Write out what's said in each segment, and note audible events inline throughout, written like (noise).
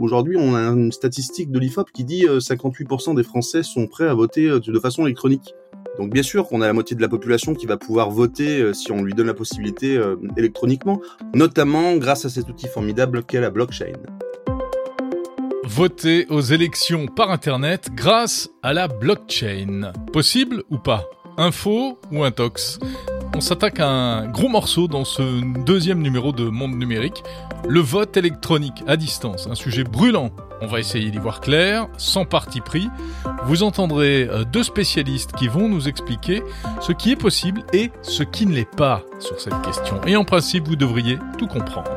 Aujourd'hui, on a une statistique de l'IFOP qui dit 58% des Français sont prêts à voter de façon électronique. Donc bien sûr qu'on a la moitié de la population qui va pouvoir voter si on lui donne la possibilité électroniquement, notamment grâce à cet outil formidable qu'est la blockchain. Voter aux élections par Internet grâce à la blockchain. Possible ou pas? Info ou intox On s'attaque à un gros morceau dans ce deuxième numéro de Monde Numérique, le vote électronique à distance, un sujet brûlant. On va essayer d'y voir clair, sans parti pris. Vous entendrez euh, deux spécialistes qui vont nous expliquer ce qui est possible et ce qui ne l'est pas sur cette question. Et en principe, vous devriez tout comprendre.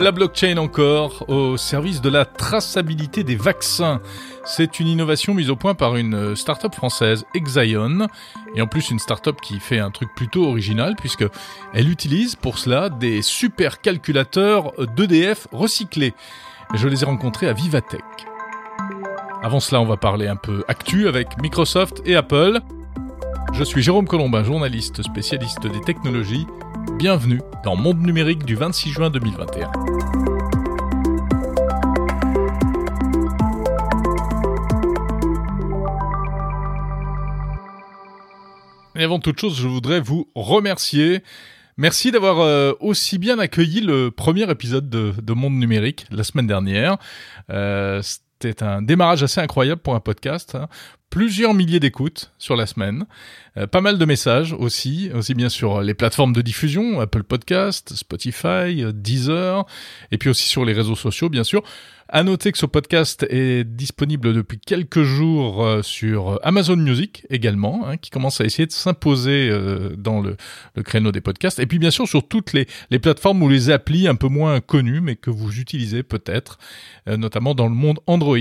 La blockchain encore, au service de la traçabilité des vaccins. C'est une innovation mise au point par une euh, start-up française, Exion, et en plus une start-up qui fait un truc plutôt original puisque elle utilise pour cela des supercalculateurs d'EDF recyclés. Je les ai rencontrés à Vivatech. Avant cela, on va parler un peu actu avec Microsoft et Apple. Je suis Jérôme Colombin, journaliste spécialiste des technologies Bienvenue dans Monde Numérique du 26 juin 2021. Avant toute chose, je voudrais vous remercier. Merci d'avoir euh, aussi bien accueilli le premier épisode de, Monde Numérique la semaine dernière. Euh, c'était un démarrage assez incroyable pour un podcast. Hein plusieurs milliers d'écoutes sur la semaine, euh, pas mal de messages aussi, aussi bien sur les plateformes de diffusion, Apple Podcast, Spotify, Deezer, et puis aussi sur les réseaux sociaux, bien sûr. À noter que ce podcast est disponible depuis quelques jours euh, sur Amazon Music également, hein, qui commence à essayer de s'imposer dans le, créneau des podcasts. Et puis bien sûr sur toutes les, plateformes ou les applis un peu moins connues, mais que vous utilisez peut-être, notamment dans le monde Android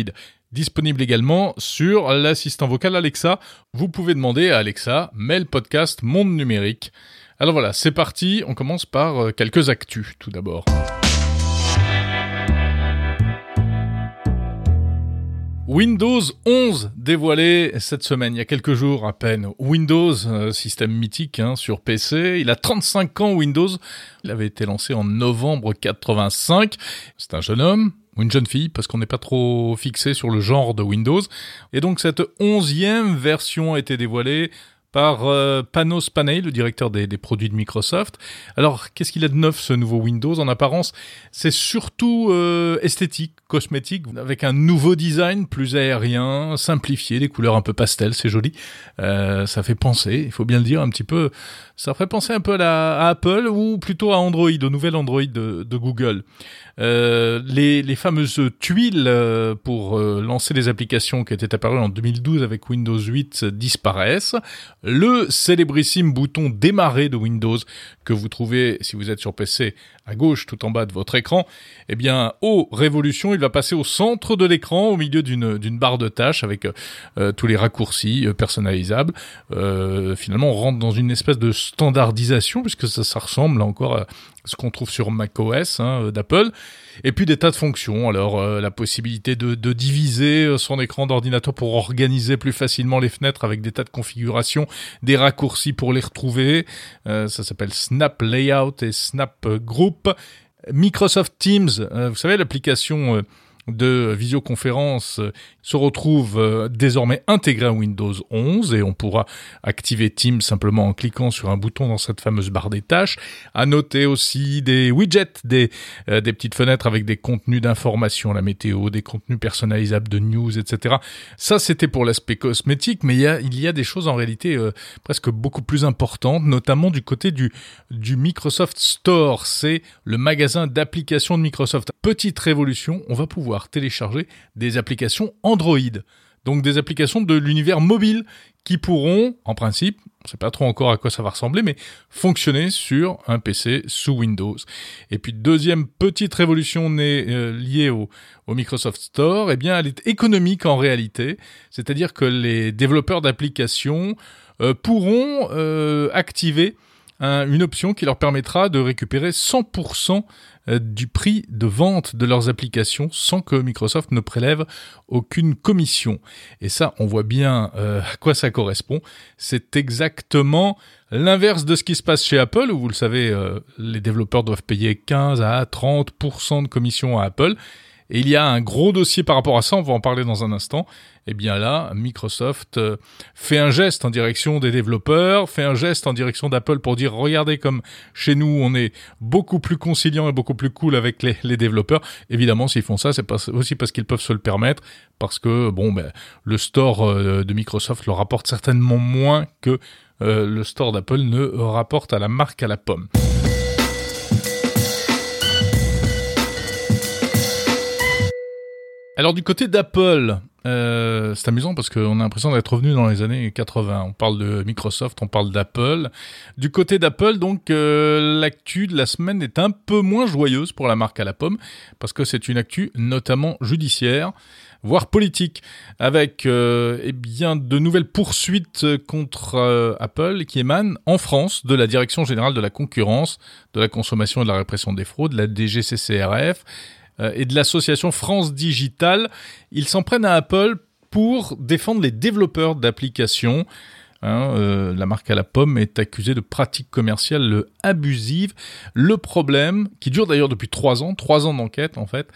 disponible également sur l'assistant vocal Alexa. Vous pouvez demander à Alexa, mail podcast monde numérique. Alors voilà, c'est parti, on commence par euh, quelques actus tout d'abord. Windows 11 dévoilé cette semaine, il y a quelques jours à peine. Windows, euh, système mythique hein, sur PC, il a 35 ans Windows, il avait été lancé en novembre 85. C'est un jeune homme, une jeune fille, parce qu'on n'est pas trop fixé sur le genre de Windows. Et donc cette onzième version a été dévoilée par euh, Panos Panay, le directeur des, produits de Microsoft. Alors, qu'est-ce qu'il a de neuf ce nouveau Windows? En apparence, c'est surtout euh, esthétique, cosmétique, avec un nouveau design plus aérien, simplifié, des couleurs un peu pastel, c'est joli. Euh, ça fait penser, il faut bien le dire, un petit peu. Ça ferait penser un peu à, Apple ou plutôt à Android, au nouvel Android de, Google. Les, les, fameuses tuiles pour lancer les applications qui étaient apparues en 2012 avec Windows 8 disparaissent. Le célébrissime bouton démarrer de Windows que vous trouvez si vous êtes sur PC à gauche tout en bas de votre écran, eh bien, au Révolution, il va passer au centre de l'écran, au milieu d'une barre de tâches avec tous les raccourcis personnalisables. finalement, on rentre dans une espèce de standardisation puisque ça, ressemble là encore à ce qu'on trouve sur macOS hein, euh, d'Apple, et puis des tas de fonctions. Alors euh, la possibilité de, diviser euh, son écran d'ordinateur pour organiser plus facilement les fenêtres avec des tas de configurations, des raccourcis pour les retrouver. ça s'appelle Snap Layout et Snap Group. Microsoft Teams, vous savez l'application de visioconférence se retrouve euh, désormais intégré à Windows 11 et on pourra activer Teams simplement en cliquant sur un bouton dans cette fameuse barre des tâches. À noter aussi des widgets, des, euh, petites fenêtres avec des contenus d'information, la météo, des contenus personnalisables de news, etc. Ça, c'était pour l'aspect cosmétique, mais il y a, des choses en réalité euh, presque beaucoup plus importantes, notamment du côté du Microsoft Store. C'est le magasin d'applications de Microsoft. Petite révolution, on va pouvoir télécharger des applications Android. Donc des applications de l'univers mobile qui pourront, en principe, on ne sait pas trop encore à quoi ça va ressembler, mais fonctionner sur un PC sous Windows. Et puis deuxième petite révolution euh, liée au, Microsoft Store, eh bien elle est économique en réalité, c'est-à-dire que les développeurs d'applications euh, pourront euh, activer une option qui leur permettra de récupérer 100% euh, du prix de vente de leurs applications sans que Microsoft ne prélève aucune commission. Et ça, on voit bien euh, à quoi ça correspond. C'est exactement l'inverse de ce qui se passe chez Apple, où vous le savez, euh, les développeurs doivent payer 15 à 30% de commission à Apple. Et il y a un gros dossier par rapport à ça, on va en parler dans un instant. Et eh bien là, Microsoft euh, fait un geste en direction des développeurs, fait un geste en direction d'Apple pour dire regardez comme chez nous on est beaucoup plus conciliant et beaucoup plus cool avec les, développeurs. Évidemment, s'ils font ça, c'est aussi parce qu'ils peuvent se le permettre, parce que bon, ben, le store euh, de Microsoft leur rapporte certainement moins que euh, le store d'Apple ne rapporte à la marque à la pomme. Alors du côté d'Apple, euh, c'est amusant parce qu'on a l'impression d'être revenu dans les années 80. On parle de Microsoft, on parle d'Apple. Du côté d'Apple, donc, euh, l'actu de la semaine est un peu moins joyeuse pour la marque à la pomme parce que c'est une actu notamment judiciaire voire politique, avec euh, eh bien de nouvelles poursuites contre Apple qui émanent en France de la Direction générale de la concurrence, de la consommation et de la répression des fraudes, la DGCCRF, et de l'association France Digital. Ils s'en prennent à Apple pour défendre les développeurs d'applications. Hein, euh, la marque à la pomme est accusée de pratiques commerciales abusives. Le problème, qui dure d'ailleurs depuis trois ans, trois ans d'enquête en fait,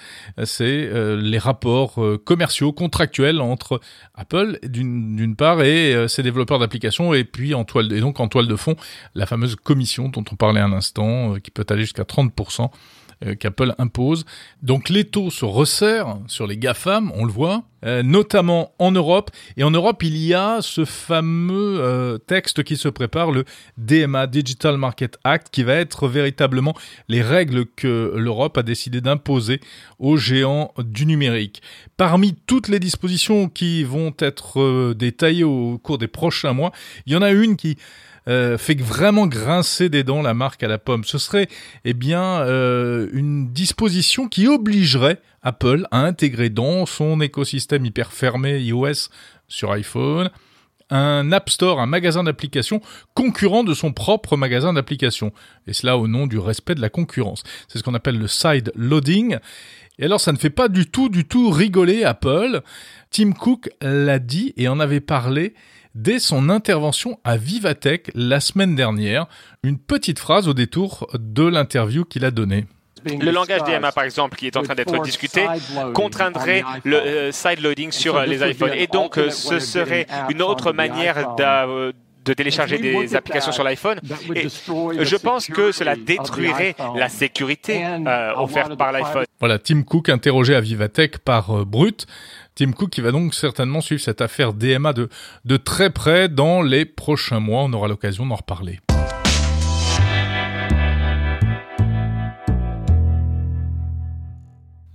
c'est euh, les rapports commerciaux, contractuels entre Apple d'une part et ses développeurs d'applications et puis en toile et donc en toile de fond la fameuse commission dont on parlait un instant, qui peut aller jusqu'à 30% euh, qu'Apple impose. Donc les taux se resserrent sur les GAFAM, on le voit, euh, notamment en Europe. Et en Europe, il y a ce fameux euh, texte qui se prépare, le DMA, Digital Market Act, qui va être véritablement les règles que l'Europe a décidé d'imposer aux géants du numérique. Parmi toutes les dispositions qui vont être détaillées au cours des prochains mois, il y en a une qui euh, fait vraiment grincer des dents la marque à la pomme. Ce serait eh bien euh, une disposition qui obligerait Apple à intégrer dans son écosystème hyper fermé iOS sur iPhone un App Store, un magasin d'applications concurrent de son propre magasin d'applications. Et cela au nom du respect de la concurrence. C'est ce qu'on appelle le side loading. Et alors ça ne fait pas du tout, du tout rigoler Apple. Tim Cook l'a dit et en avait parlé dès son intervention à Vivatech la semaine dernière. Une petite phrase au détour de l'interview qu'il a donnée. Le langage DMA, par exemple, qui est en train d'être discuté, contraindrait le euh, side loading sur les iPhones. Et donc, euh, ce serait une autre manière de télécharger des applications sur l'iPhone. Et je pense que cela détruirait la sécurité euh, offerte par l'iPhone. Voilà, Tim Cook interrogé à Vivatech par Brut. Tim Cook qui va donc certainement suivre cette affaire DMA de, de très près dans les prochains mois. On aura l'occasion d'en reparler.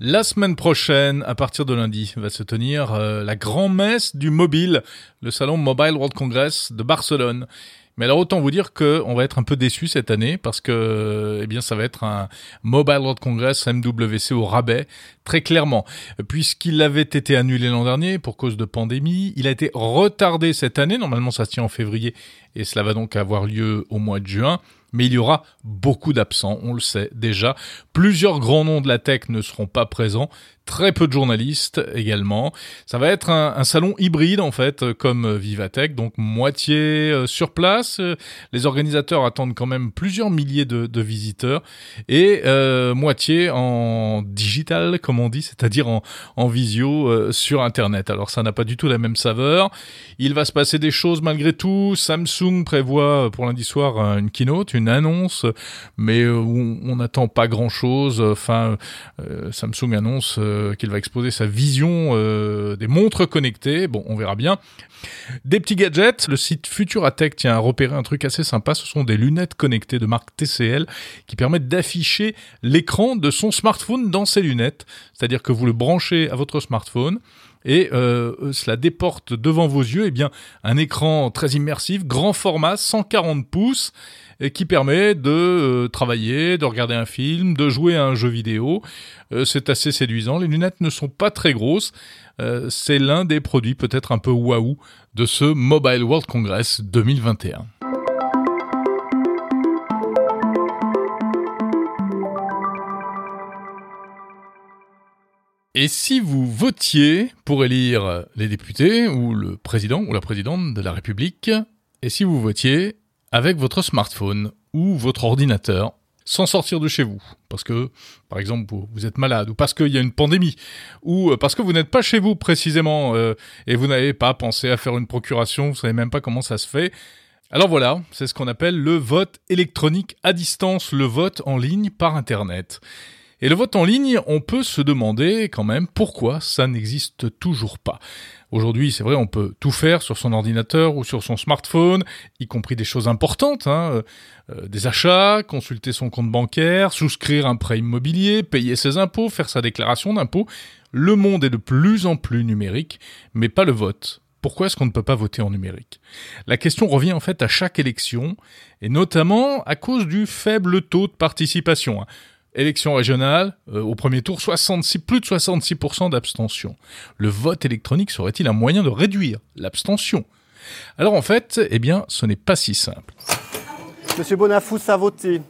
La semaine prochaine, à partir de lundi, va se tenir euh, la grand-messe du mobile, le salon Mobile World Congress de Barcelone. Mais alors autant vous dire qu'on va être un peu déçu cette année parce que eh bien ça va être un Mobile World Congress MWC au rabais très clairement. Puisqu'il avait été annulé l'an dernier pour cause de pandémie, il a été retardé cette année, normalement ça se tient en février et cela va donc avoir lieu au mois de juin mais il y aura beaucoup d'absents, on le sait déjà. Plusieurs grands noms de la tech ne seront pas présents, très peu de journalistes également. Ça va être un, salon hybride en fait, comme Vivatech, donc moitié euh, sur place. Les organisateurs attendent quand même plusieurs milliers de, visiteurs et euh, moitié en digital, comme on dit, c'est-à-dire en, visio euh, sur Internet. Alors ça n'a pas du tout la même saveur. Il va se passer des choses malgré tout. Samsung prévoit pour lundi soir une keynote, une annonce, mais on n'attend pas grand-chose. Enfin, Samsung annonce euh, qu'il va exposer sa vision euh, des montres connectées. Bon, on verra bien. Des petits gadgets. Le site Futuratech tient à repérer un truc assez sympa. Ce sont des lunettes connectées de marque TCL qui permettent d'afficher l'écran de son smartphone dans ses lunettes. C'est-à-dire que vous le branchez à votre smartphone et euh, cela déporte devant vos yeux eh bien un écran très immersif, grand format, 140 pouces et qui permet de euh, travailler, de regarder un film, de jouer à un jeu vidéo. Euh, c'est assez séduisant. Les lunettes ne sont pas très grosses. Euh, c'est l'un des produits peut-être un peu waouh de ce Mobile World Congress 2021. Et si vous votiez pour élire les députés ou le président ou la présidente de la République, et si vous votiez, avec votre smartphone ou votre ordinateur, sans sortir de chez vous, parce que, par exemple, vous, êtes malade, ou parce qu'il y a une pandémie, ou euh, parce que vous n'êtes pas chez vous précisément, euh, et vous n'avez pas pensé à faire une procuration, vous savez même pas comment ça se fait. Alors voilà, c'est ce qu'on appelle le vote électronique à distance, le vote en ligne par Internet. Et le vote en ligne, on peut se demander quand même pourquoi ça n'existe toujours pas. Aujourd'hui, c'est vrai, on peut tout faire sur son ordinateur ou sur son smartphone, y compris des choses importantes, hein, euh, euh, des achats, consulter son compte bancaire, souscrire un prêt immobilier, payer ses impôts, faire sa déclaration d'impôts. Le monde est de plus en plus numérique, mais pas le vote. Pourquoi est-ce qu'on ne peut pas voter en numérique? La question revient en fait à chaque élection, et notamment à cause du faible taux de participation. Élection régionale, euh, au premier tour, 66, plus de 66% d'abstention. Le vote électronique serait-il un moyen de réduire l'abstention? Alors en fait, eh bien, ce n'est pas si simple. Monsieur Bonafous a voté.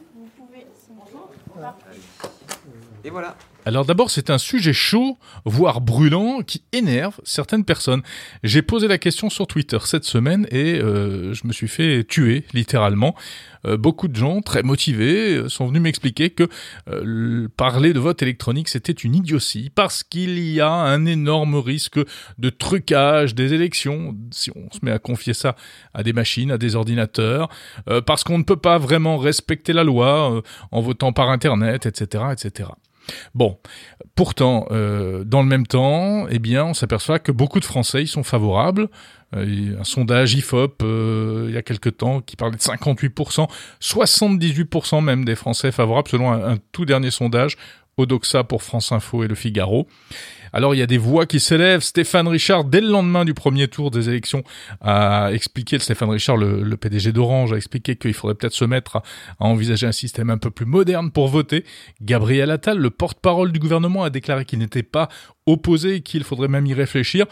Et voilà. Alors d'abord, c'est un sujet chaud, voire brûlant, qui énerve certaines personnes. J'ai posé la question sur Twitter cette semaine et euh, je me suis fait tuer, littéralement. Euh, beaucoup de gens, très motivés, euh, sont venus m'expliquer que parler de vote électronique, c'était une idiotie, parce qu'il y a un énorme risque de trucage des élections, si on se met à confier ça à des machines, à des ordinateurs, parce qu'on ne peut pas vraiment respecter la loi en votant par Internet, etc., etc. Bon, pourtant, euh, dans le même temps, eh bien, on s'aperçoit que beaucoup de Français y sont favorables. Euh, un sondage IFOP euh, il y a quelque temps qui parlait de 58%, 78% même des Français favorables selon un, un tout dernier sondage Odoxa pour France Info et Le Figaro. Alors il y a des voix qui s'élèvent. Stéphane Richard, dès le lendemain du premier tour des élections, a expliqué, Stéphane Richard, le, PDG d'Orange, a expliqué qu'il faudrait peut-être se mettre à, envisager un système un peu plus moderne pour voter. Gabriel Attal, le porte-parole du gouvernement, a déclaré qu'il n'était pas opposé et qu'il faudrait même y réfléchir.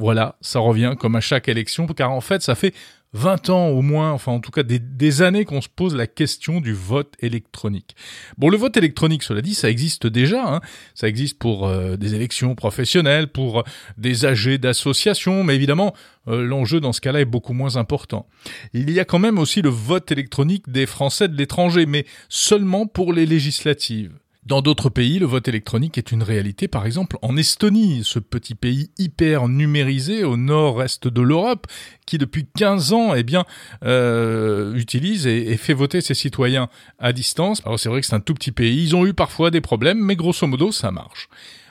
Voilà, ça revient comme à chaque élection, car en fait, ça fait 20 ans au moins, enfin en tout cas des, années qu'on se pose la question du vote électronique. Bon, le vote électronique, cela dit, ça existe déjà. Hein. Ça existe pour euh, des élections professionnelles, pour des AG d'associations, mais évidemment, euh, l'enjeu dans ce cas-là est beaucoup moins important. Il y a quand même aussi le vote électronique des Français de l'étranger, mais seulement pour les législatives. Dans d'autres pays, le vote électronique est une réalité, par exemple en Estonie, ce petit pays hyper numérisé au nord-est de l'Europe, qui depuis 15 ans eh bien, euh, utilise et, fait voter ses citoyens à distance. Alors c'est vrai que c'est un tout petit pays, ils ont eu parfois des problèmes, mais grosso modo ça marche.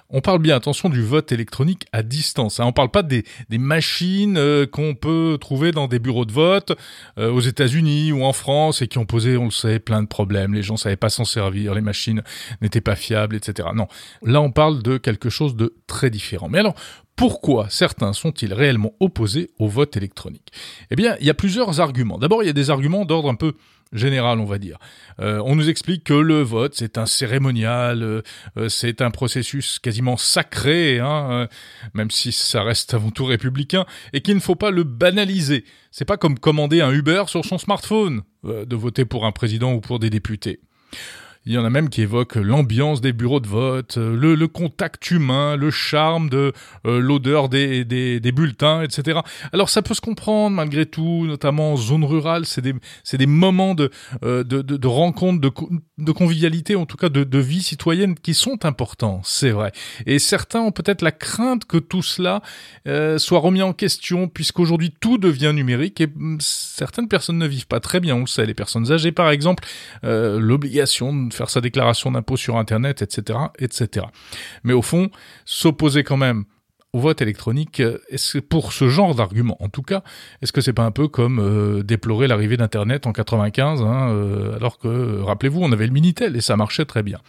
On parle bien, attention, du vote électronique à distance. Hein. On parle pas des, machines euh, qu'on peut trouver dans des bureaux de vote euh, aux États-Unis ou en France et qui ont posé, on le sait, plein de problèmes. Les gens savaient pas s'en servir, les machines n'étaient pas fiables, etc. Non, là on parle de quelque chose de très différent. Mais alors, pourquoi certains sont-ils réellement opposés au vote électronique? Eh bien, il y a plusieurs arguments. D'abord, il y a des arguments d'ordre un peu général, on va dire. Euh, on nous explique que le vote, c'est un cérémonial, euh, euh, c'est un processus quasiment sacré, hein, même si ça reste avant tout républicain, et qu'il ne faut pas le banaliser. C'est pas comme commander un Uber sur son smartphone de voter pour un président ou pour des députés. Il y en a même qui évoquent l'ambiance des bureaux de vote, euh, le, contact humain, le charme de euh, l'odeur des, des, bulletins, etc. Alors ça peut se comprendre malgré tout, notamment en zone rurale, c'est des, c'est des moments de, euh, de, de, rencontre, de, de convivialité, en tout cas de, de vie citoyenne qui sont importants, c'est vrai. Et certains ont peut-être la crainte que tout cela soit remis en question, puisqu'aujourd'hui tout devient numérique et mm, certaines personnes ne vivent pas très bien, on le sait, les personnes âgées par exemple, l'obligation de faire sa déclaration d'impôt sur Internet, etc., etc. Mais au fond, s'opposer quand même au vote électronique, est-ce pour ce genre d'argument, en tout cas, est-ce que c'est pas un peu comme euh, déplorer l'arrivée d'Internet en 95, hein, euh, alors que, rappelez-vous, on avait le Minitel et ça marchait très bien.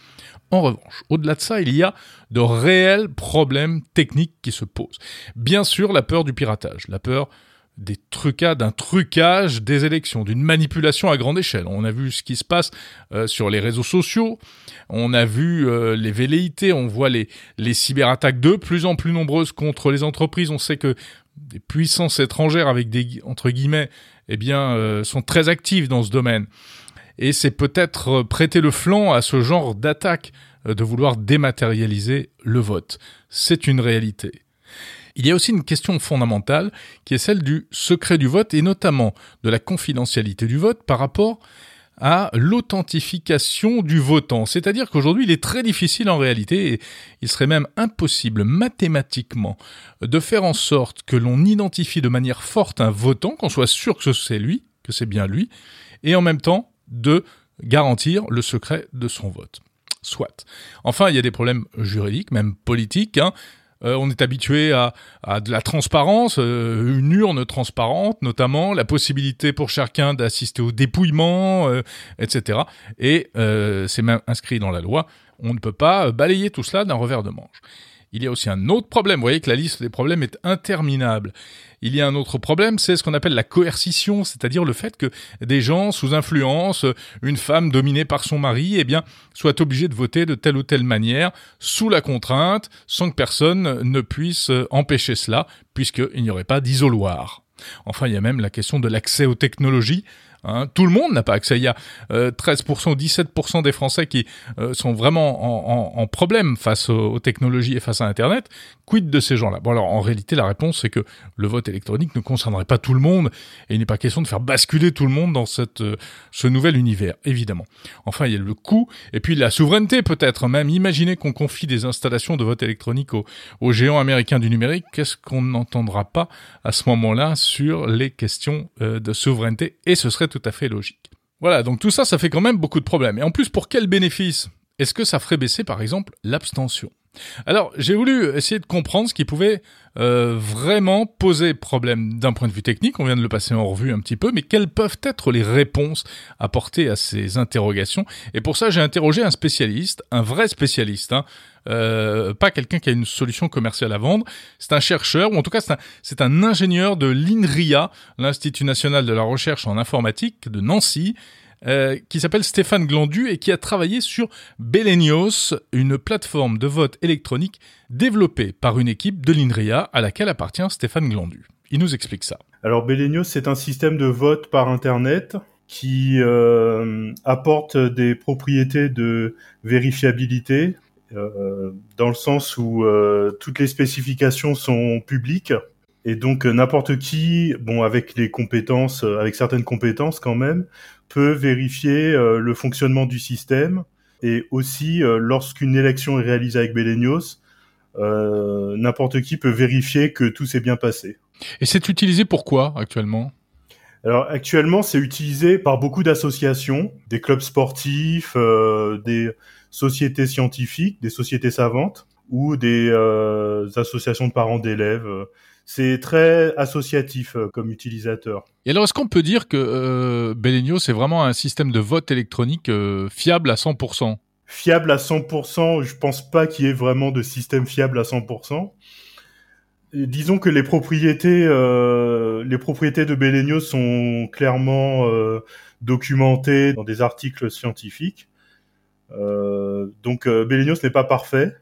En revanche, au-delà de ça, il y a de réels problèmes techniques qui se posent. Bien sûr, la peur du piratage, la peur des trucades, d'un trucage des élections, d'une manipulation à grande échelle. On a vu ce qui se passe euh, sur les réseaux sociaux, on a vu euh, les velléités, on voit les, les cyberattaques de plus en plus nombreuses contre les entreprises. On sait que des puissances étrangères avec des entre guillemets, eh bien, euh, sont très actives dans ce domaine. Et c'est peut-être prêter le flanc à ce genre d'attaque de vouloir dématérialiser le vote. C'est une réalité. Il y a aussi une question fondamentale qui est celle du secret du vote et notamment de la confidentialité du vote par rapport à l'authentification du votant. C'est-à-dire qu'aujourd'hui, il est très difficile en réalité, et il serait même impossible mathématiquement de faire en sorte que l'on identifie de manière forte un votant, qu'on soit sûr que c'est lui, que c'est bien lui, et en même temps de garantir le secret de son vote. Soit. Enfin, il y a des problèmes juridiques, même politiques. Hein. Euh, on est habitué à, de la transparence, euh, une urne transparente notamment, la possibilité pour chacun d'assister au dépouillement, euh, etc. Et c'est même inscrit dans la loi. On ne peut pas balayer tout cela d'un revers de manche. Il y a aussi un autre problème. Vous voyez que la liste des problèmes est interminable. Il y a un autre problème, c'est ce qu'on appelle la coercition, c'est-à-dire le fait que des gens sous influence, une femme dominée par son mari, eh bien, soient obligés de voter de telle ou telle manière, sous la contrainte, sans que personne ne puisse empêcher cela, puisqu'il n'y aurait pas d'isoloir. Enfin, il y a même la question de l'accès aux technologies. Hein. Tout le monde n'a pas accès. Il y a 13% ou 17% des Français qui euh, sont vraiment en, problème face aux, technologies et face à Internet. Quid de ces gens-là? Bon alors en réalité la réponse c'est que le vote électronique ne concernerait pas tout le monde et il n'est pas question de faire basculer tout le monde dans cette, euh, ce nouvel univers, évidemment. Enfin il y a le coût et puis la souveraineté peut-être même. Imaginez qu'on confie des installations de vote électronique aux, aux géants américains du numérique. Qu'est-ce qu'on n'entendra pas à ce moment-là sur les questions euh, de souveraineté? Et ce serait tout à fait logique. Voilà, donc tout ça, ça fait quand même beaucoup de problèmes. Et en plus, pour quel bénéfice? Est-ce que ça ferait baisser, par exemple, l'abstention? Alors, j'ai voulu essayer de comprendre ce qui pouvait euh, vraiment poser problème d'un point de vue technique. On vient de le passer en revue un petit peu, mais quelles peuvent être les réponses apportées à ces interrogations? Et pour ça, j'ai interrogé un spécialiste, un vrai spécialiste, hein, euh, pas quelqu'un qui a une solution commerciale à vendre. C'est un chercheur, ou en tout cas c'est un, un ingénieur de l'INRIA, l'Institut national de la recherche en informatique de Nancy, euh, qui s'appelle Stéphane Glandu et qui a travaillé sur Belenios, une plateforme de vote électronique développée par une équipe de l'INRIA à laquelle appartient Stéphane Glandu. Il nous explique ça. Alors Belenios, c'est un système de vote par Internet qui euh, apporte des propriétés de vérifiabilité, euh, dans le sens où toutes les spécifications sont publiques et donc n'importe qui, bon avec les compétences, avec certaines compétences quand même, peut vérifier euh, le fonctionnement du système et aussi euh, lorsqu'une élection est réalisée avec Belenios, euh, n'importe qui peut vérifier que tout s'est bien passé. Et c'est utilisé pourquoi actuellement? Alors actuellement, c'est utilisé par beaucoup d'associations, des clubs sportifs, euh, des sociétés scientifiques, des sociétés savantes ou des euh, associations de parents d'élèves c'est très associatif euh, comme utilisateur. Et alors, est-ce qu'on peut dire que euh, Belenio, c'est vraiment un système de vote électronique euh, fiable à 100% Fiable à 100%, je pense pas qu'il y ait vraiment de système fiable à 100%. disons que les propriétés, euh, les propriétés de Belenio sont clairement documentées dans des articles scientifiques. donc Belenios n'est pas parfait.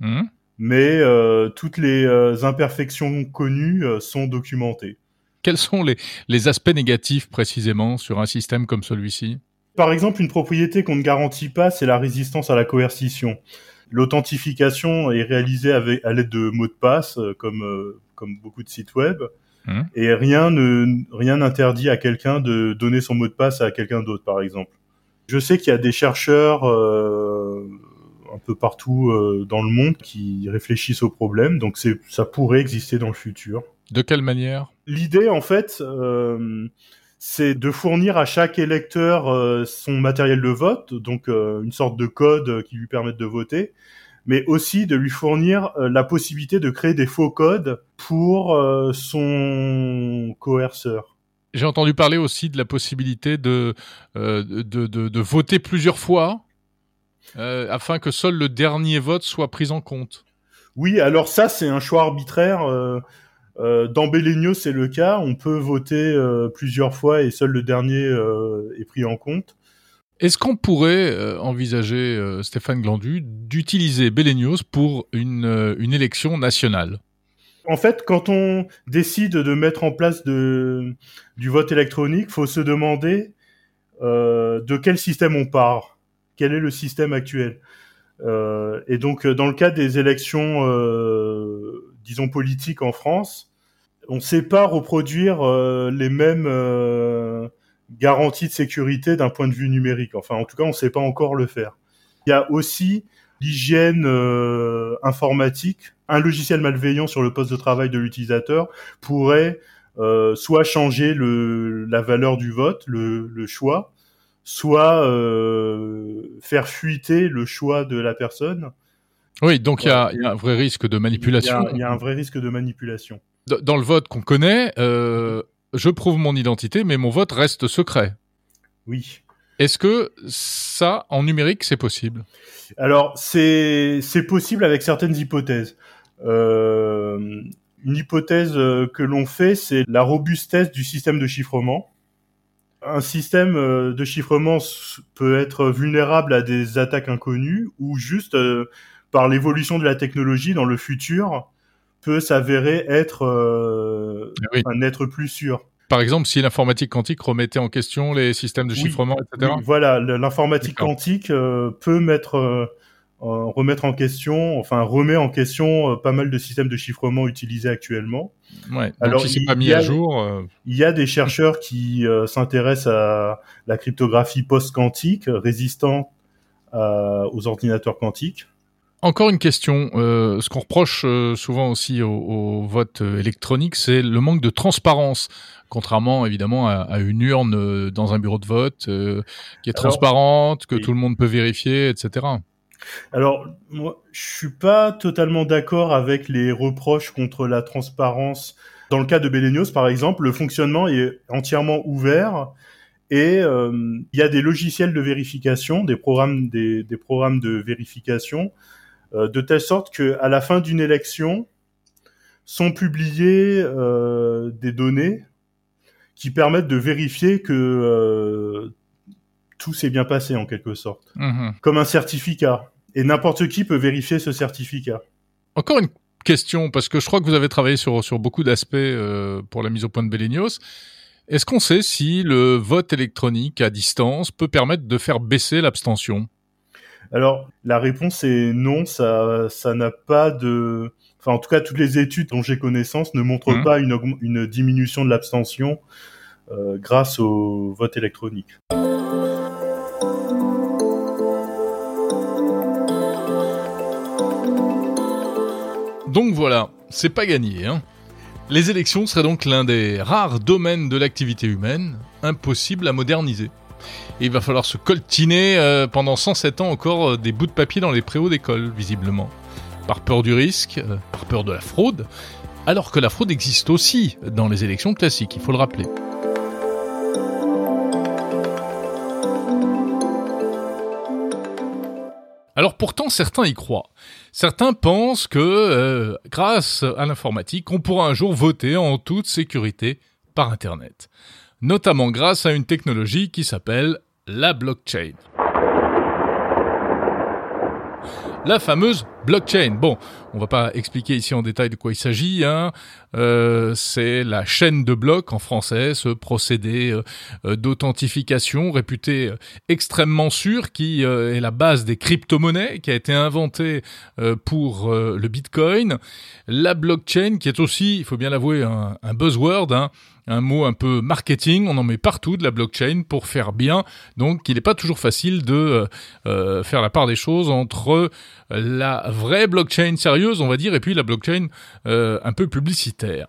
Mmh mais euh, toutes les euh, imperfections connues euh, sont documentées. Quels sont les, les aspects négatifs précisément sur un système comme celui-ci? Par exemple, une propriété qu'on ne garantit pas, c'est la résistance à la coercition. L'authentification est réalisée avec, à l'aide de mots de passe, comme, comme beaucoup de sites web, mmh. et rien ne rien n'interdit à quelqu'un de donner son mot de passe à quelqu'un d'autre, par exemple. Je sais qu'il y a des chercheurs un peu partout euh, dans le monde qui réfléchissent au problème. Donc c'est ça pourrait exister dans le futur. De quelle manière? L'idée en fait, euh, c'est de fournir à chaque électeur euh, son matériel de vote, donc une sorte de code qui lui permette de voter, mais aussi de lui fournir la possibilité de créer des faux codes pour son coerceur. J'ai entendu parler aussi de la possibilité de, de, de, de voter plusieurs fois euh, afin que seul le dernier vote soit pris en compte. Oui, alors ça c'est un choix arbitraire. Euh, euh, dans Bellegno c'est le cas, on peut voter plusieurs fois et seul le dernier est pris en compte. Est-ce qu'on pourrait envisager, Stéphane Glandu, d'utiliser Bellegnos pour une, une élection nationale? En fait, quand on décide de mettre en place de, du vote électronique, faut se demander de quel système on part quel est le système actuel. et donc, dans le cas des élections, disons politiques en France, on ne sait pas reproduire les mêmes garanties de sécurité d'un point de vue numérique. Enfin, en tout cas, on ne sait pas encore le faire. Il y a aussi l'hygiène euh, informatique. Un logiciel malveillant sur le poste de travail de l'utilisateur pourrait euh, soit changer la valeur du vote, le choix, soit euh, faire fuiter le choix de la personne. Oui, donc il y, a, y, a un vrai risque de manipulation. Il y, y, a un vrai risque de manipulation. Dans le vote qu'on connaît, euh, je prouve mon identité, mais mon vote reste secret. Oui. Est-ce que ça, en numérique, c'est possible? Alors, c'est possible avec certaines hypothèses. Euh, une hypothèse euh, que l'on fait, c'est la robustesse du système de chiffrement. Un système euh, de chiffrement peut être vulnérable à des attaques inconnues ou juste euh, par l'évolution de la technologie dans le futur peut s'avérer être oui. un être plus sûr par exemple, si l'informatique quantique remettait en question les systèmes de chiffrement, etc. Oui, voilà, l'informatique quantique euh, peut mettre, euh, remettre en question, enfin remet en question euh, pas mal de systèmes de chiffrement utilisés actuellement. Ouais, Alors, si c'est pas mis a, à jour. Euh... Il y a des chercheurs qui s'intéressent à la cryptographie post-quantique, résistant aux ordinateurs quantiques. Encore une question. Euh, ce qu'on reproche euh, souvent aussi au, au vote électronique, c'est le manque de transparence, contrairement évidemment à, à une urne euh, dans un bureau de vote euh, qui est transparente, que oui. tout le monde peut vérifier, etc. Alors, moi, je suis pas totalement d'accord avec les reproches contre la transparence. Dans le cas de Belenios, par exemple, le fonctionnement est entièrement ouvert et euh, il y a des logiciels de vérification, des programmes, des, des programmes de vérification euh, de telle sorte que à la fin d'une élection sont publiées euh, des données qui permettent de vérifier que tout s'est bien passé en quelque sorte, mmh. comme un certificat. Et n'importe qui peut vérifier ce certificat. Encore une question, parce que je crois que vous avez travaillé sur, sur beaucoup d'aspects euh, pour la mise au point de Belenios. Est-ce qu'on sait si le vote électronique à distance peut permettre de faire baisser l'abstention? Alors, la réponse est non, ça, ça n'a pas de, enfin, en tout cas, toutes les études dont j'ai connaissance ne montrent mmh. pas une, une diminution de l'abstention euh, grâce au vote électronique. Donc voilà, c'est pas gagné, hein. Les élections seraient donc l'un des rares domaines de l'activité humaine impossible à moderniser. Et il va falloir se coltiner euh, pendant 107 ans encore euh, des bouts de papier dans les préaux d'école, visiblement. Par peur du risque, euh, par peur de la fraude, alors que la fraude existe aussi dans les élections classiques, il faut le rappeler. Alors pourtant, certains y croient. Certains pensent que, euh, grâce à l'informatique, on pourra un jour voter en toute sécurité par Internet. Notamment grâce à une technologie qui s'appelle la blockchain. La fameuse blockchain. Bon, on va pas expliquer ici en détail de quoi il s'agit. Hein. Euh, c'est la chaîne de blocs en français, ce procédé euh, d'authentification réputé euh, extrêmement sûr, qui euh, est la base des crypto-monnaies, qui a été inventé euh, pour le Bitcoin. La blockchain, qui est aussi, il faut bien l'avouer, un, un buzzword. Hein un mot un peu marketing, on en met partout de la blockchain pour faire bien, donc il n'est pas toujours facile de euh, faire la part des choses entre la vraie blockchain sérieuse, on va dire, et puis la blockchain euh, un peu publicitaire.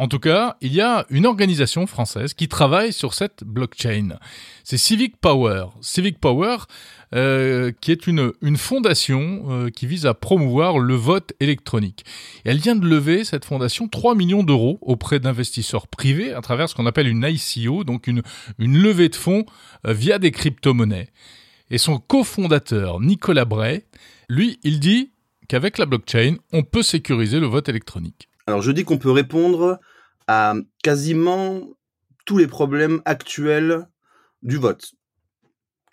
En tout cas, il y a une organisation française qui travaille sur cette blockchain. C'est Civic Power. Civic Power, euh, qui est une, une fondation euh, qui vise à promouvoir le vote électronique. Elle vient de lever, cette fondation, 3 millions d'euros auprès d'investisseurs privés à travers ce qu'on appelle une ICO, donc une, une levée de fonds euh, via des crypto-monnaies. Et son cofondateur, Nicolas Bray, lui, il dit qu'avec la blockchain, on peut sécuriser le vote électronique. Alors je dis qu'on peut répondre à quasiment tous les problèmes actuels du vote.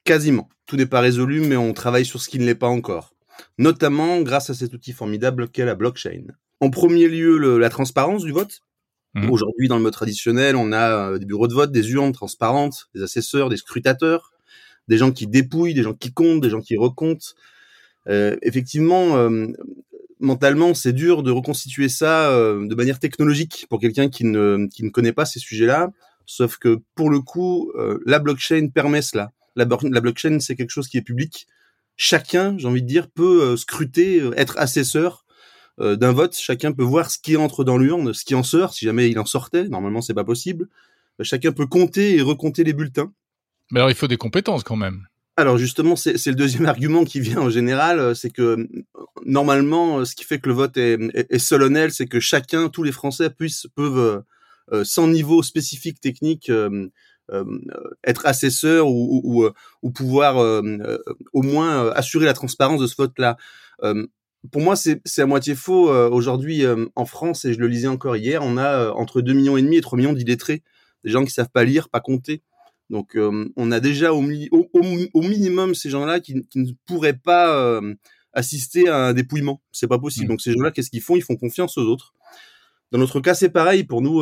Quasiment. Tout n'est pas résolu, mais on travaille sur ce qui ne l'est pas encore. Notamment grâce à cet outil formidable qu'est la blockchain. En premier lieu, le, la transparence du vote. Mmh. Aujourd'hui, dans le mode traditionnel, on a euh, des bureaux de vote, des urnes transparentes, des assesseurs, des scrutateurs, des gens qui dépouillent, des gens qui comptent, des gens qui recomptent. effectivement, mentalement, c'est dur de reconstituer ça de manière technologique pour quelqu'un qui ne, qui ne connaît pas ces sujets-là. Sauf que pour le coup, la blockchain permet cela. La, la blockchain, c'est quelque chose qui est public. Chacun, j'ai envie de dire, peut scruter, être assesseur euh, d'un vote, chacun peut voir ce qui entre dans l'urne, ce qui en sort, si jamais il en sortait. Normalement, c'est pas possible. Euh, chacun peut compter et recompter les bulletins. Mais alors, il faut des compétences quand même. Alors justement, c'est le deuxième (laughs) argument qui vient en général, euh, c'est que normalement, ce qui fait que le vote est, est, solennel, c'est que chacun, tous les Français puissent peuvent, sans niveau spécifique technique, être assesseurs ou, ou, ou pouvoir au moins assurer la transparence de ce vote-là pour moi, c'est à moitié faux. Euh, aujourd'hui, euh, en France, et je le lisais encore hier, on a euh, entre 2 millions et demi et 3 millions d'illettrés, des gens qui savent pas lire, pas compter. Donc, on a déjà au, au, minimum ces gens-là qui, qui, ne pourraient pas assister à un dépouillement. C'est pas possible. Mmh. Donc, ces gens-là, qu'est-ce qu'ils font? Ils font confiance aux autres. Dans notre cas, c'est pareil. Pour nous,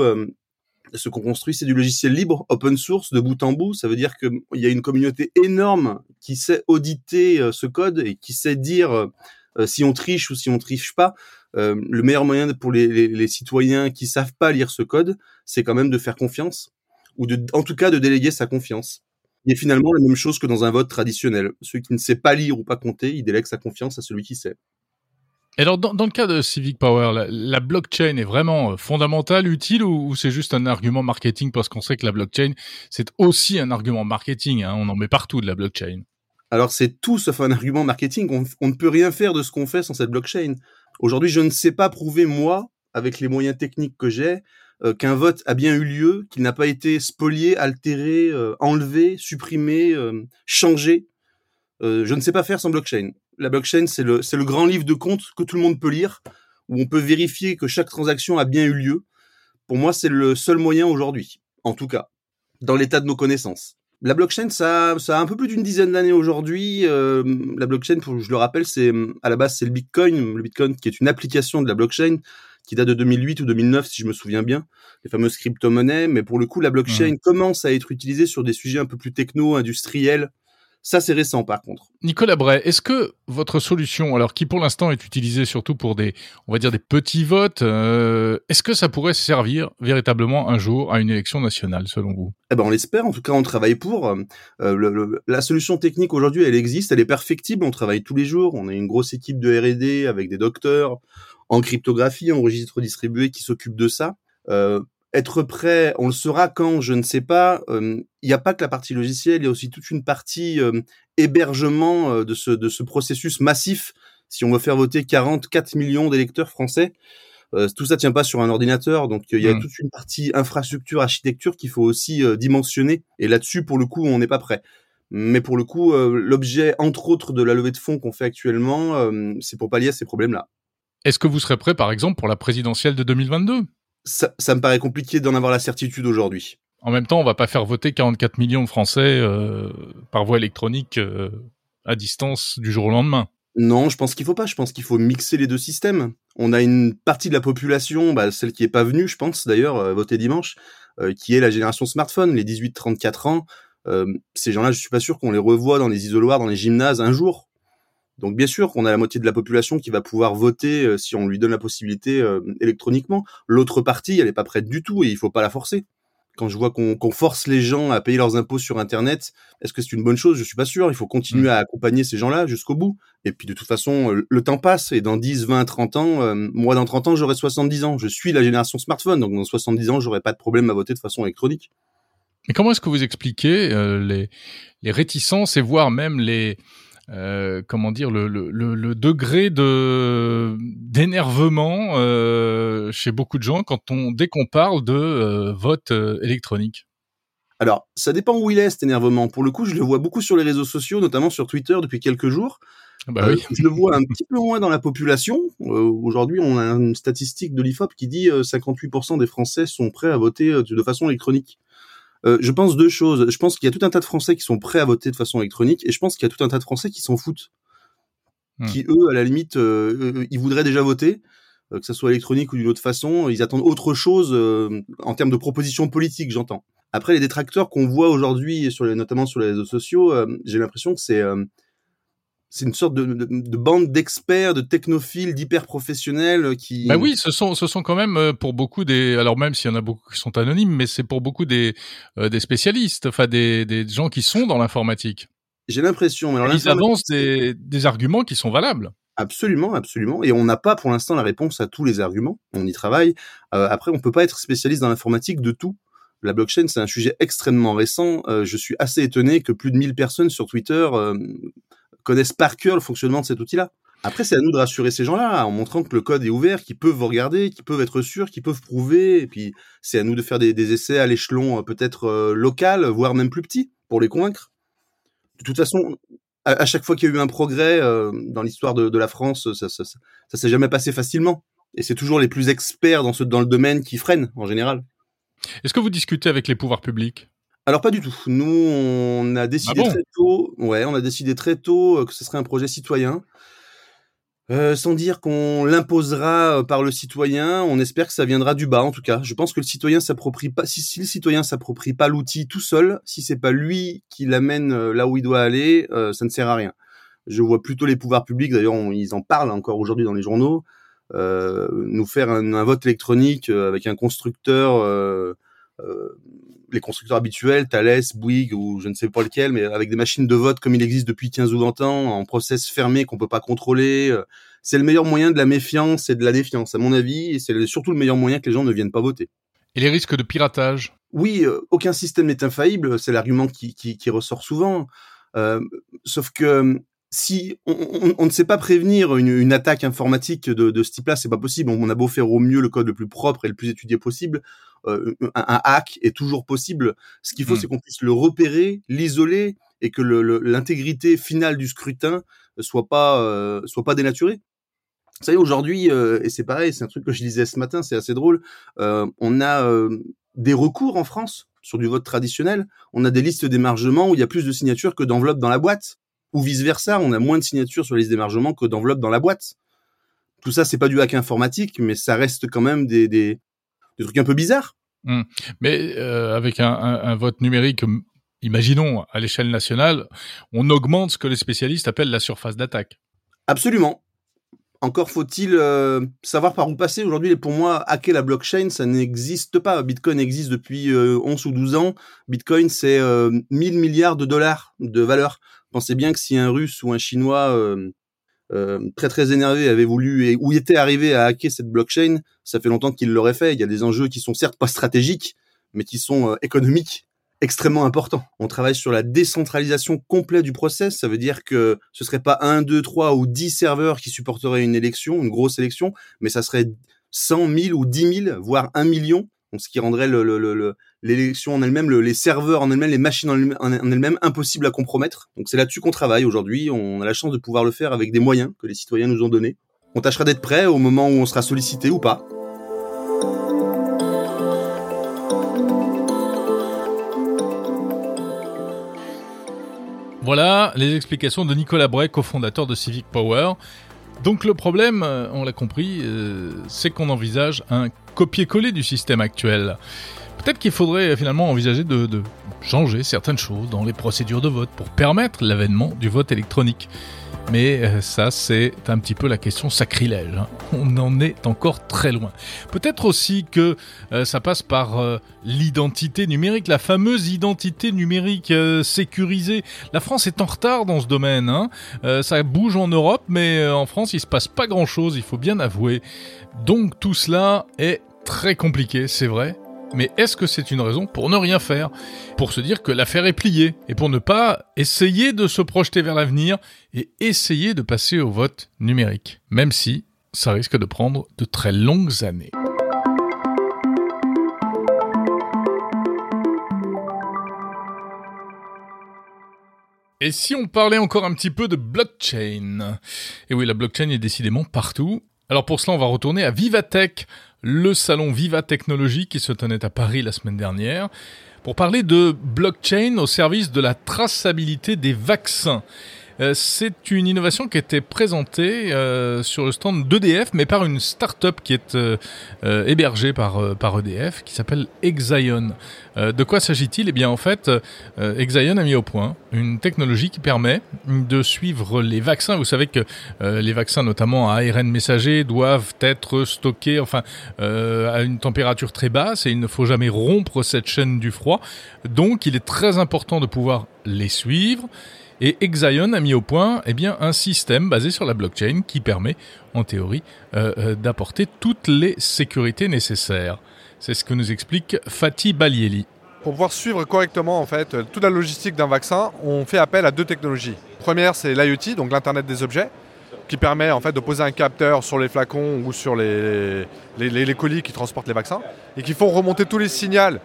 ce qu'on construit, c'est du logiciel libre, open source, de bout en bout. Ça veut dire qu'il y a une communauté énorme qui sait auditer ce code et qui sait dire euh, si on triche ou si on triche pas, euh, le meilleur moyen pour les, citoyens qui savent pas lire ce code, c'est quand même de faire confiance ou de, en tout cas, de déléguer sa confiance. Il est finalement la même chose que dans un vote traditionnel. Celui qui ne sait pas lire ou pas compter, il délègue sa confiance à celui qui sait. Et alors, dans, dans, le cas de Civic Power, la, blockchain est vraiment euh, fondamentale, utile, ou, c'est juste un argument marketing parce qu'on sait que la blockchain, c'est aussi un argument marketing. Hein, on en met partout de la blockchain. Alors c'est tout sauf un argument marketing. On, ne peut rien faire de ce qu'on fait sans cette blockchain. Aujourd'hui, je ne sais pas prouver moi, avec les moyens techniques que j'ai, euh, qu'un vote a bien eu lieu, qu'il n'a pas été spolié, altéré, euh, enlevé, supprimé, euh, changé. je ne sais pas faire sans blockchain. La blockchain, c'est le, c'est le grand livre de compte que tout le monde peut lire, où on peut vérifier que chaque transaction a bien eu lieu. Pour moi, c'est le seul moyen aujourd'hui, en tout cas, dans l'état de nos connaissances. La blockchain, ça, ça a un peu plus d'une dizaine d'années aujourd'hui. Euh, la blockchain, pour, je le rappelle, c'est à la base c'est le Bitcoin, le Bitcoin qui est une application de la blockchain qui date de 2008 ou 2009 si je me souviens bien, les fameuses crypto-monnaies. Mais pour le coup, la blockchain commence à être utilisée sur des sujets un peu plus techno, industriels, ça, c'est récent, par contre. Nicolas Bray, est-ce que votre solution, alors qui pour l'instant est utilisée surtout pour des, on va dire des petits votes, euh, est-ce que ça pourrait servir véritablement un jour à une élection nationale, selon vous? Eh ben, on l'espère. En tout cas, on travaille pour. Euh, la solution technique aujourd'hui, elle existe, elle est perfectible. On travaille tous les jours. On a une grosse équipe de R&D avec des docteurs en cryptographie, en registre distribué qui s'occupent de ça. Euh, être prêt, on le saura quand, je ne sais pas. Il n'y a pas que la partie logicielle, il y a aussi toute une partie hébergement de ce de ce processus massif. Si on veut faire voter 44 millions d'électeurs français, tout ça tient pas sur un ordinateur, donc il y a mmh. toute une partie infrastructure, architecture qu'il faut aussi dimensionner. Et là-dessus, pour le coup, on n'est pas prêt. Mais pour le coup, l'objet, entre autres, de la levée de fonds qu'on fait actuellement, c'est pour pallier à ces problèmes-là. Est-ce que vous serez prêt, par exemple, pour la présidentielle de 2022 ça, ça me paraît compliqué d'en avoir la certitude aujourd'hui. En même temps, on va pas faire voter 44 millions de Français euh, par voie électronique euh, à distance du jour au lendemain. Non, je pense qu'il faut pas. Je pense qu'il faut mixer les deux systèmes. On a une partie de la population, bah, celle qui est pas venue, je pense d'ailleurs, euh, voter dimanche, euh, qui est la génération smartphone, les 18-34 ans. Euh, ces gens-là, je suis pas sûr qu'on les revoit dans les isoloirs, dans les gymnases un jour. Donc bien sûr qu'on a la moitié de la population qui va pouvoir voter euh, si on lui donne la possibilité euh, électroniquement. L'autre partie, elle n'est pas prête du tout et il faut pas la forcer. Quand je vois qu'on force les gens à payer leurs impôts sur Internet, est-ce que c'est une bonne chose? Je suis pas sûr. Il faut continuer mmh. à accompagner ces gens-là jusqu'au bout. Et puis de toute façon, euh, le temps passe et dans 10, 20, 30 ans, moi dans 30 ans, j'aurai 70 ans. Je suis la génération smartphone, donc dans 70 ans, j'aurai pas de problème à voter de façon électronique. Et comment est-ce que vous expliquez les, les réticences et voire même les euh, comment dire le, le, le, degré de d'énervement euh, chez beaucoup de gens quand on dès qu'on parle de euh, vote électronique. Alors, ça dépend où il est cet énervement. Pour le coup, je le vois beaucoup sur les réseaux sociaux, notamment sur Twitter depuis quelques jours. Ah bah oui. je le vois un petit peu moins dans la population. Aujourd'hui, on a une statistique de l'IFOP qui dit 58% des Français sont prêts à voter de façon électronique. Euh, je pense deux choses. Je pense qu'il y a tout un tas de Français qui sont prêts à voter de façon électronique, et je pense qu'il y a tout un tas de Français qui s'en foutent, hmm. qui eux, à la limite, euh, ils voudraient déjà voter, euh, que ce soit électronique ou d'une autre façon. Ils attendent autre chose en termes de propositions politiques, j'entends. Après, les détracteurs qu'on voit aujourd'hui, sur les, notamment sur les réseaux sociaux, j'ai l'impression que c'est c'est une sorte de, de, bande d'experts, de technophiles, d'hyper professionnels qui. Bah oui, ce sont ce sont quand même euh, pour beaucoup des. Alors même s'il y en a beaucoup qui sont anonymes, mais c'est pour beaucoup des euh, des spécialistes, enfin des des gens qui sont dans l'informatique. J'ai l'impression. Alors ils avancent des des arguments qui sont valables. Absolument, absolument. Et on n'a pas pour l'instant la réponse à tous les arguments. On y travaille. Euh, après, on peut pas être spécialiste dans l'informatique de tout. La blockchain, c'est un sujet extrêmement récent. je suis assez étonné que plus de 1000 personnes sur Twitter connaissent par cœur le fonctionnement de cet outil-là. Après, c'est à nous de rassurer ces gens-là en montrant que le code est ouvert, qu'ils peuvent regarder, qu'ils peuvent être sûrs, qu'ils peuvent prouver. Et puis, c'est à nous de faire des, essais à l'échelon euh, peut-être euh, local, voire même plus petit, pour les convaincre. De toute façon, à, chaque fois qu'il y a eu un progrès euh, dans l'histoire de, la France, ça, s'est jamais passé facilement. Et c'est toujours les plus experts dans le domaine qui freinent, en général. Est-ce que vous discutez avec les pouvoirs publics? Alors pas du tout. Nous, on a décidé ah très tôt. Ouais, on a décidé très tôt euh, que ce serait un projet citoyen. Euh, sans dire qu'on l'imposera euh, par le citoyen, on espère que ça viendra du bas en tout cas. Je pense que le citoyen s'approprie pas. Si, si le citoyen s'approprie pas l'outil tout seul, si c'est pas lui qui l'amène là où il doit aller, ça ne sert à rien. Je vois plutôt les pouvoirs publics, d'ailleurs ils en parlent encore aujourd'hui dans les journaux, nous faire un, un, vote électronique avec un constructeur les constructeurs habituels, Thales, Bouygues ou je ne sais pas lequel, mais avec des machines de vote comme il existe depuis 15 ou 20 ans, en process fermé qu'on peut pas contrôler. Euh, c'est le meilleur moyen de la méfiance et de la défiance, à mon avis, et c'est surtout le meilleur moyen que les gens ne viennent pas voter. Et les risques de piratage? Oui, euh, aucun système n'est infaillible, c'est l'argument qui, qui, ressort souvent. Euh, sauf que si on, ne sait pas prévenir une, attaque informatique de, de ce type-là, c'est pas possible. On, a beau faire au mieux le code le plus propre et le plus étudié possible, euh, un, hack est toujours possible. Ce qu'il faut, hmm. c'est qu'on puisse le repérer, l'isoler et que l'intégrité finale du scrutin soit pas euh, soit pas dénaturée. Vous savez, aujourd'hui, euh, et c'est pareil, c'est un truc que je disais ce matin, c'est assez drôle. on a des recours en France sur du vote traditionnel. On a des listes d'émargement où il y a plus de signatures que d'enveloppes dans la boîte ou vice versa, on a moins de signatures sur les listes d'émargement que d'enveloppes dans la boîte. Tout ça, c'est pas du hack informatique, mais ça reste quand même des, des, des trucs un peu bizarres. Hmm. Mais euh, avec un, un, un, vote numérique, imaginons à l'échelle nationale, on augmente ce que les spécialistes appellent la surface d'attaque. Absolument. Encore faut-il euh, savoir par où passer. Aujourd'hui, pour moi, hacker la blockchain, ça n'existe pas. Bitcoin existe depuis euh, 11 ou 12 ans. Bitcoin, c'est euh, 1000 milliards de dollars de valeur. Pensez bien que si un Russe ou un Chinois euh, euh, très très énervé avait voulu et était arrivé à hacker cette blockchain, ça fait longtemps qu'il l'aurait fait. Il y a des enjeux qui sont certes pas stratégiques, mais qui sont euh, économiques extrêmement importants. On travaille sur la décentralisation complète du process. Ça veut dire que ce serait pas un, deux, trois ou dix serveurs qui supporteraient une élection, une grosse élection, mais ça serait 100 000 ou 10 000, voire un million donc ce qui rendrait l'élection en elle-même, les serveurs en elles-mêmes, les machines en elles-mêmes impossibles à compromettre. Donc c'est là-dessus qu'on travaille aujourd'hui. On a la chance de pouvoir le faire avec des moyens que les citoyens nous ont donnés. On tâchera d'être prêt au moment où on sera sollicité ou pas. Voilà les explications de Nicolas Bray, cofondateur de Civic Power. Donc le problème, euh, on l'a compris, euh, c'est qu'on envisage un copier-coller du système actuel. Peut-être qu'il faudrait finalement envisager de, changer certaines choses dans les procédures de vote pour permettre l'avènement du vote électronique. Mais euh, ça, c'est un petit peu la question sacrilège. Hein. On en est encore très loin. Peut-être aussi que ça passe par l'identité numérique, la fameuse identité numérique sécurisée. La France est en retard dans ce domaine. Hein. ça bouge en Europe, mais en France, il se passe pas grand-chose, il faut bien avouer. Donc tout cela est très compliqué, c'est vrai. Mais est-ce que c'est une raison pour ne rien faire? Pour se dire que l'affaire est pliée et pour ne pas essayer de se projeter vers l'avenir et essayer de passer au vote numérique, même si ça risque de prendre de très longues années. Et si on parlait encore un petit peu de blockchain? Et oui, la blockchain est décidément partout. Alors pour cela, on va retourner à Vivatech, le salon Viva Technologie qui se tenait à Paris la semaine dernière, pour parler de blockchain au service de la traçabilité des vaccins. Euh, c'est une innovation qui était présentée euh, sur le stand d'EDF, mais par une start-up qui est euh, hébergée par, par EDF, qui s'appelle Exion. de quoi s'agit-il? Eh bien, en fait, Exion a mis au point une technologie qui permet de suivre les vaccins. Vous savez que les vaccins, notamment à ARN messager, doivent être stockés, enfin, à une température très basse, et il ne faut jamais rompre cette chaîne du froid. Donc, il est très important de pouvoir les suivre. Et Exion a mis au point eh un système basé sur la blockchain qui permet, en théorie, euh, euh, d'apporter toutes les sécurités nécessaires. C'est ce que nous explique Fatih Balieli. Pour pouvoir suivre correctement en fait toute la logistique d'un vaccin, on fait appel à deux technologies. Première, c'est l'IoT, donc l'Internet des objets, qui permet en fait de poser un capteur sur les flacons ou sur les, les, colis qui transportent les vaccins et qui font remonter tous les signaux euh,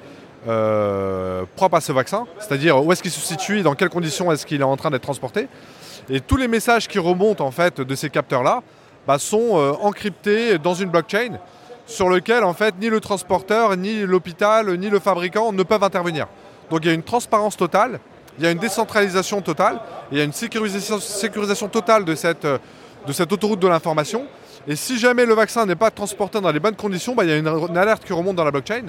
propre à ce vaccin, c'est-à-dire où est-ce qu'il se situe, dans quelles conditions est-ce qu'il est en train d'être transporté. Et tous les messages qui remontent en fait de ces capteurs-là bah, sont euh, encryptés dans une blockchain sur lequel en fait ni le transporteur, ni l'hôpital, ni le fabricant ne peuvent intervenir. Donc il y a une transparence totale, il y a une décentralisation totale, il y a une sécurisation, sécurisation totale de cette, de cette autoroute de l'information. Et si jamais le vaccin n'est pas transporté dans les bonnes conditions, bah, il y a une, alerte qui remonte dans la blockchain.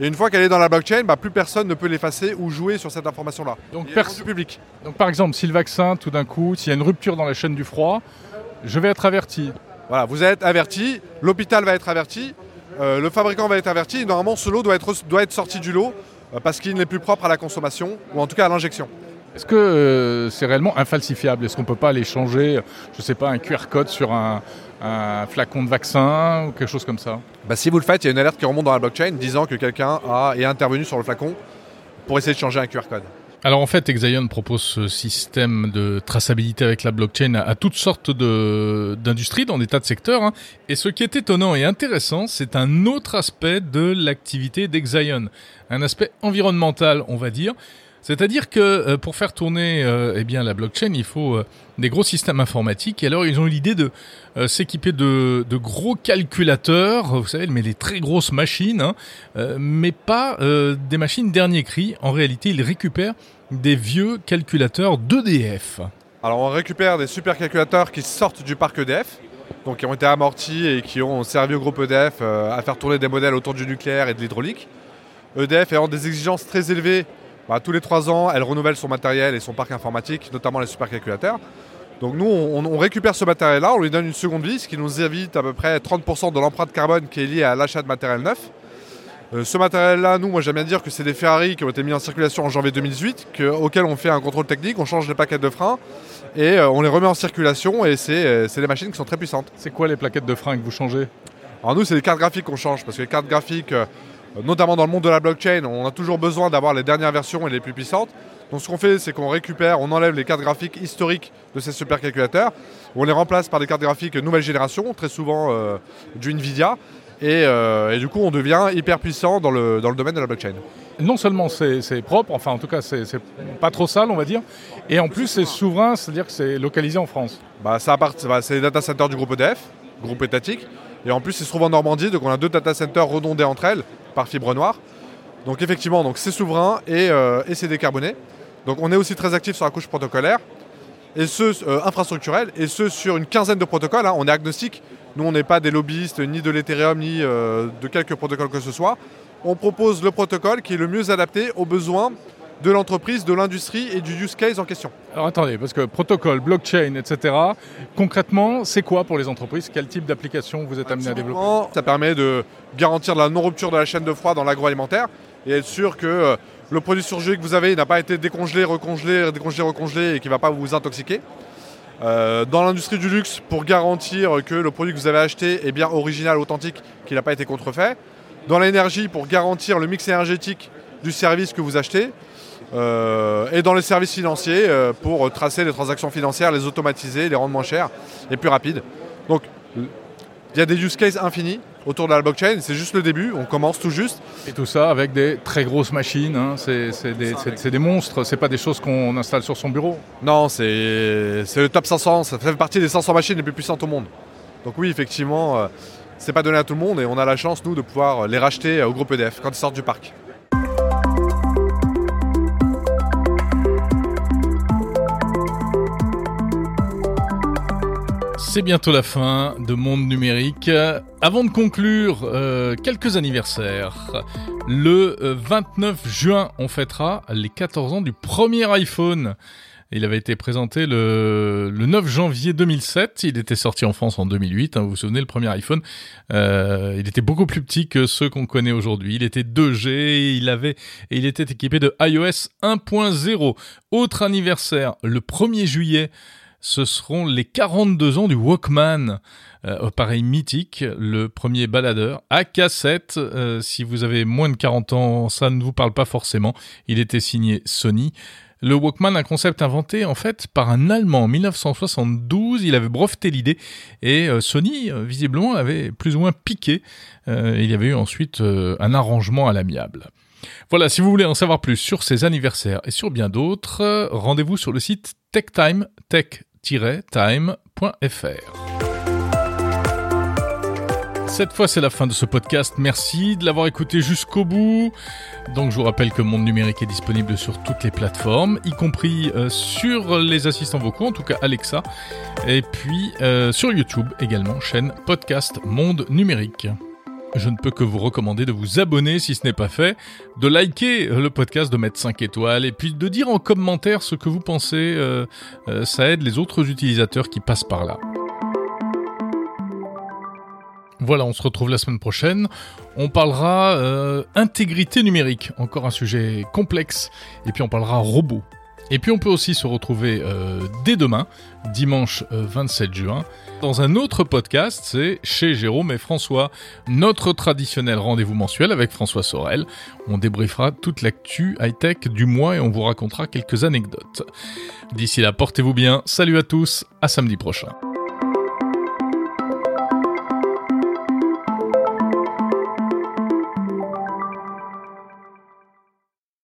Et une fois qu'elle est dans la blockchain, bah, plus personne ne peut l'effacer ou jouer sur cette information-là. Donc, public. Donc par exemple, si le vaccin, tout d'un coup, s'il y a une rupture dans la chaîne du froid, je vais être averti. Voilà, vous êtes averti, l'hôpital va être averti, euh, le fabricant va être averti. normalement, ce lot doit être, doit être sorti du lot euh, parce qu'il n'est plus propre à la consommation ou en tout cas à l'injection. Est-ce que euh, c'est réellement infalsifiable? Est-ce qu'on ne peut pas aller changer, je ne sais pas, un QR code sur un, un flacon de vaccin ou quelque chose comme ça bah, Si vous le faites, il y a une alerte qui remonte dans la blockchain disant que quelqu'un est intervenu sur le flacon pour essayer de changer un QR code. Alors en fait, Exion propose ce système de traçabilité avec la blockchain à, toutes sortes d'industries, dans des tas de secteurs. Hein. Et ce qui est étonnant et intéressant, c'est un autre aspect de l'activité d'Exion, un aspect environnemental, on va dire. C'est-à-dire que euh, pour faire tourner euh, eh bien la blockchain, il faut euh, des gros systèmes informatiques. Et alors ils ont eu l'idée de s'équiper de, gros calculateurs, vous savez, mais des très grosses machines, hein, mais pas des machines dernier cri. En réalité, ils récupèrent des vieux calculateurs d'EDF. Alors on récupère des supercalculateurs qui sortent du parc EDF, donc qui ont été amortis et qui ont servi au groupe EDF à faire tourner des modèles autour du nucléaire et de l'hydraulique. EDF ayant des exigences très élevées bah, tous les trois ans, elle renouvelle son matériel et son parc informatique, notamment les supercalculateurs. Donc nous, on, récupère ce matériel-là, on lui donne une seconde vie, ce qui nous évite à peu près 30% de l'empreinte carbone qui est liée à l'achat de matériel neuf. Euh, ce matériel-là, nous, moi j'aime bien dire que c'est des Ferrari qui ont été mis en circulation en janvier 2018, auxquels on fait un contrôle technique, on change les plaquettes de frein et euh, on les remet en circulation et euh, c'est des machines qui sont très puissantes. C'est quoi les plaquettes de frein que vous changez? Alors nous, c'est les cartes graphiques qu'on change parce que les cartes graphiques notamment dans le monde de la blockchain, on a toujours besoin d'avoir les dernières versions et les plus puissantes. Donc ce qu'on fait, c'est qu'on récupère, on enlève les cartes graphiques historiques de ces supercalculateurs, on les remplace par des cartes graphiques nouvelle génération, très souvent euh, du Nvidia, euh, et, du coup on devient hyper puissant dans le, dans le domaine de la blockchain. Non seulement c'est propre, enfin en tout cas c'est pas trop sale on va dire, et en plus c'est souverain, c'est-à-dire que c'est localisé en France. Bah, bah, c'est les data centers du groupe EDF, groupe étatique, et en plus il se trouve en Normandie, donc on a deux data centers redondés entre elles, par fibre noire. Donc effectivement, donc c'est souverain euh, et, c'est décarboné. Donc on est aussi très actif sur la couche protocolaire et ce euh, infrastructurel et ce sur une quinzaine de protocoles. Hein. On est agnostique. Nous, on n'est pas des lobbyistes ni de l'Ethereum ni euh, de quelques protocoles que ce soit. On propose le protocole qui est le mieux adapté aux besoins de l'entreprise, de l'industrie et du use case en question. Alors attendez, parce que protocole, blockchain, etc., concrètement, c'est quoi pour les entreprises? Quel type d'application vous êtes amené à développer? Ça permet de garantir la non-rupture de la chaîne de froid dans l'agroalimentaire et être sûr que euh, le produit surgelé que vous avez n'a pas été décongelé, recongelé, décongelé, recongelé et qui ne va pas vous intoxiquer. Euh, dans l'industrie du luxe, pour garantir que le produit que vous avez acheté est bien original, authentique, qu'il n'a pas été contrefait. Dans l'énergie, pour garantir le mix énergétique du service que vous achetez. Euh, et dans les services financiers euh, pour tracer les transactions financières, les automatiser, les rendre moins chères et plus rapides. Donc il y a des use cases infinis autour de la blockchain, c'est juste le début, on commence tout juste. Et tout ça avec des très grosses machines, hein. c'est des, des, monstres, c'est pas des choses qu'on installe sur son bureau. Non, c'est le top 500, ça fait partie des 500 machines les plus puissantes au monde. Donc oui, effectivement, euh, c'est pas donné à tout le monde et on a la chance, nous, de pouvoir les racheter au groupe EDF quand ils sortent du parc. C'est bientôt la fin de Monde Numérique. Avant de conclure, euh, quelques anniversaires. Le 29 euh, juin, on fêtera les 14 ans du premier iPhone. Il avait été présenté le, 9 janvier 2007. Il était sorti en France en 2008. Hein, vous vous souvenez, le premier iPhone. Euh, il était beaucoup plus petit que ceux qu'on connaît aujourd'hui. Il était 2G. Il avait et il était équipé de iOS 1.0. Autre anniversaire, le 1er juillet. Ce seront les 42 ans du Walkman, euh, appareil mythique, le premier baladeur à cassette. Euh, si vous avez moins de 40 ans, ça ne vous parle pas forcément. Il était signé Sony. Le Walkman, un concept inventé en fait par un Allemand en 1972. Il avait breveté l'idée et euh, Sony, euh, visiblement, avait plus ou moins piqué. Il y avait eu ensuite un arrangement à l'amiable. Voilà, si vous voulez en savoir plus sur ces anniversaires et sur bien d'autres, rendez-vous sur le site techtime, Cette fois, c'est la fin de ce podcast. Merci de l'avoir écouté jusqu'au bout. Donc, je vous rappelle que Monde Numérique est disponible sur toutes les plateformes, y compris euh, sur les assistants vocaux, en tout cas Alexa, et puis euh, sur YouTube également, chaîne podcast Monde Numérique. Je ne peux que vous recommander de vous abonner si ce n'est pas fait, de liker le podcast, de mettre 5 étoiles et puis de dire en commentaire ce que vous pensez. Euh, ça aide les autres utilisateurs qui passent par là. Voilà, on se retrouve la semaine prochaine. On parlera euh, intégrité numérique, encore un sujet complexe. Et puis on parlera robot. Et puis on peut aussi se retrouver euh, dès demain, dimanche 27 euh, juin, dans un autre podcast, c'est chez Jérôme et François, notre traditionnel rendez-vous mensuel avec François Sorel. On débriefera toute l'actu high-tech du mois et on vous racontera quelques anecdotes. D'ici là, portez-vous bien, salut à tous, à samedi prochain.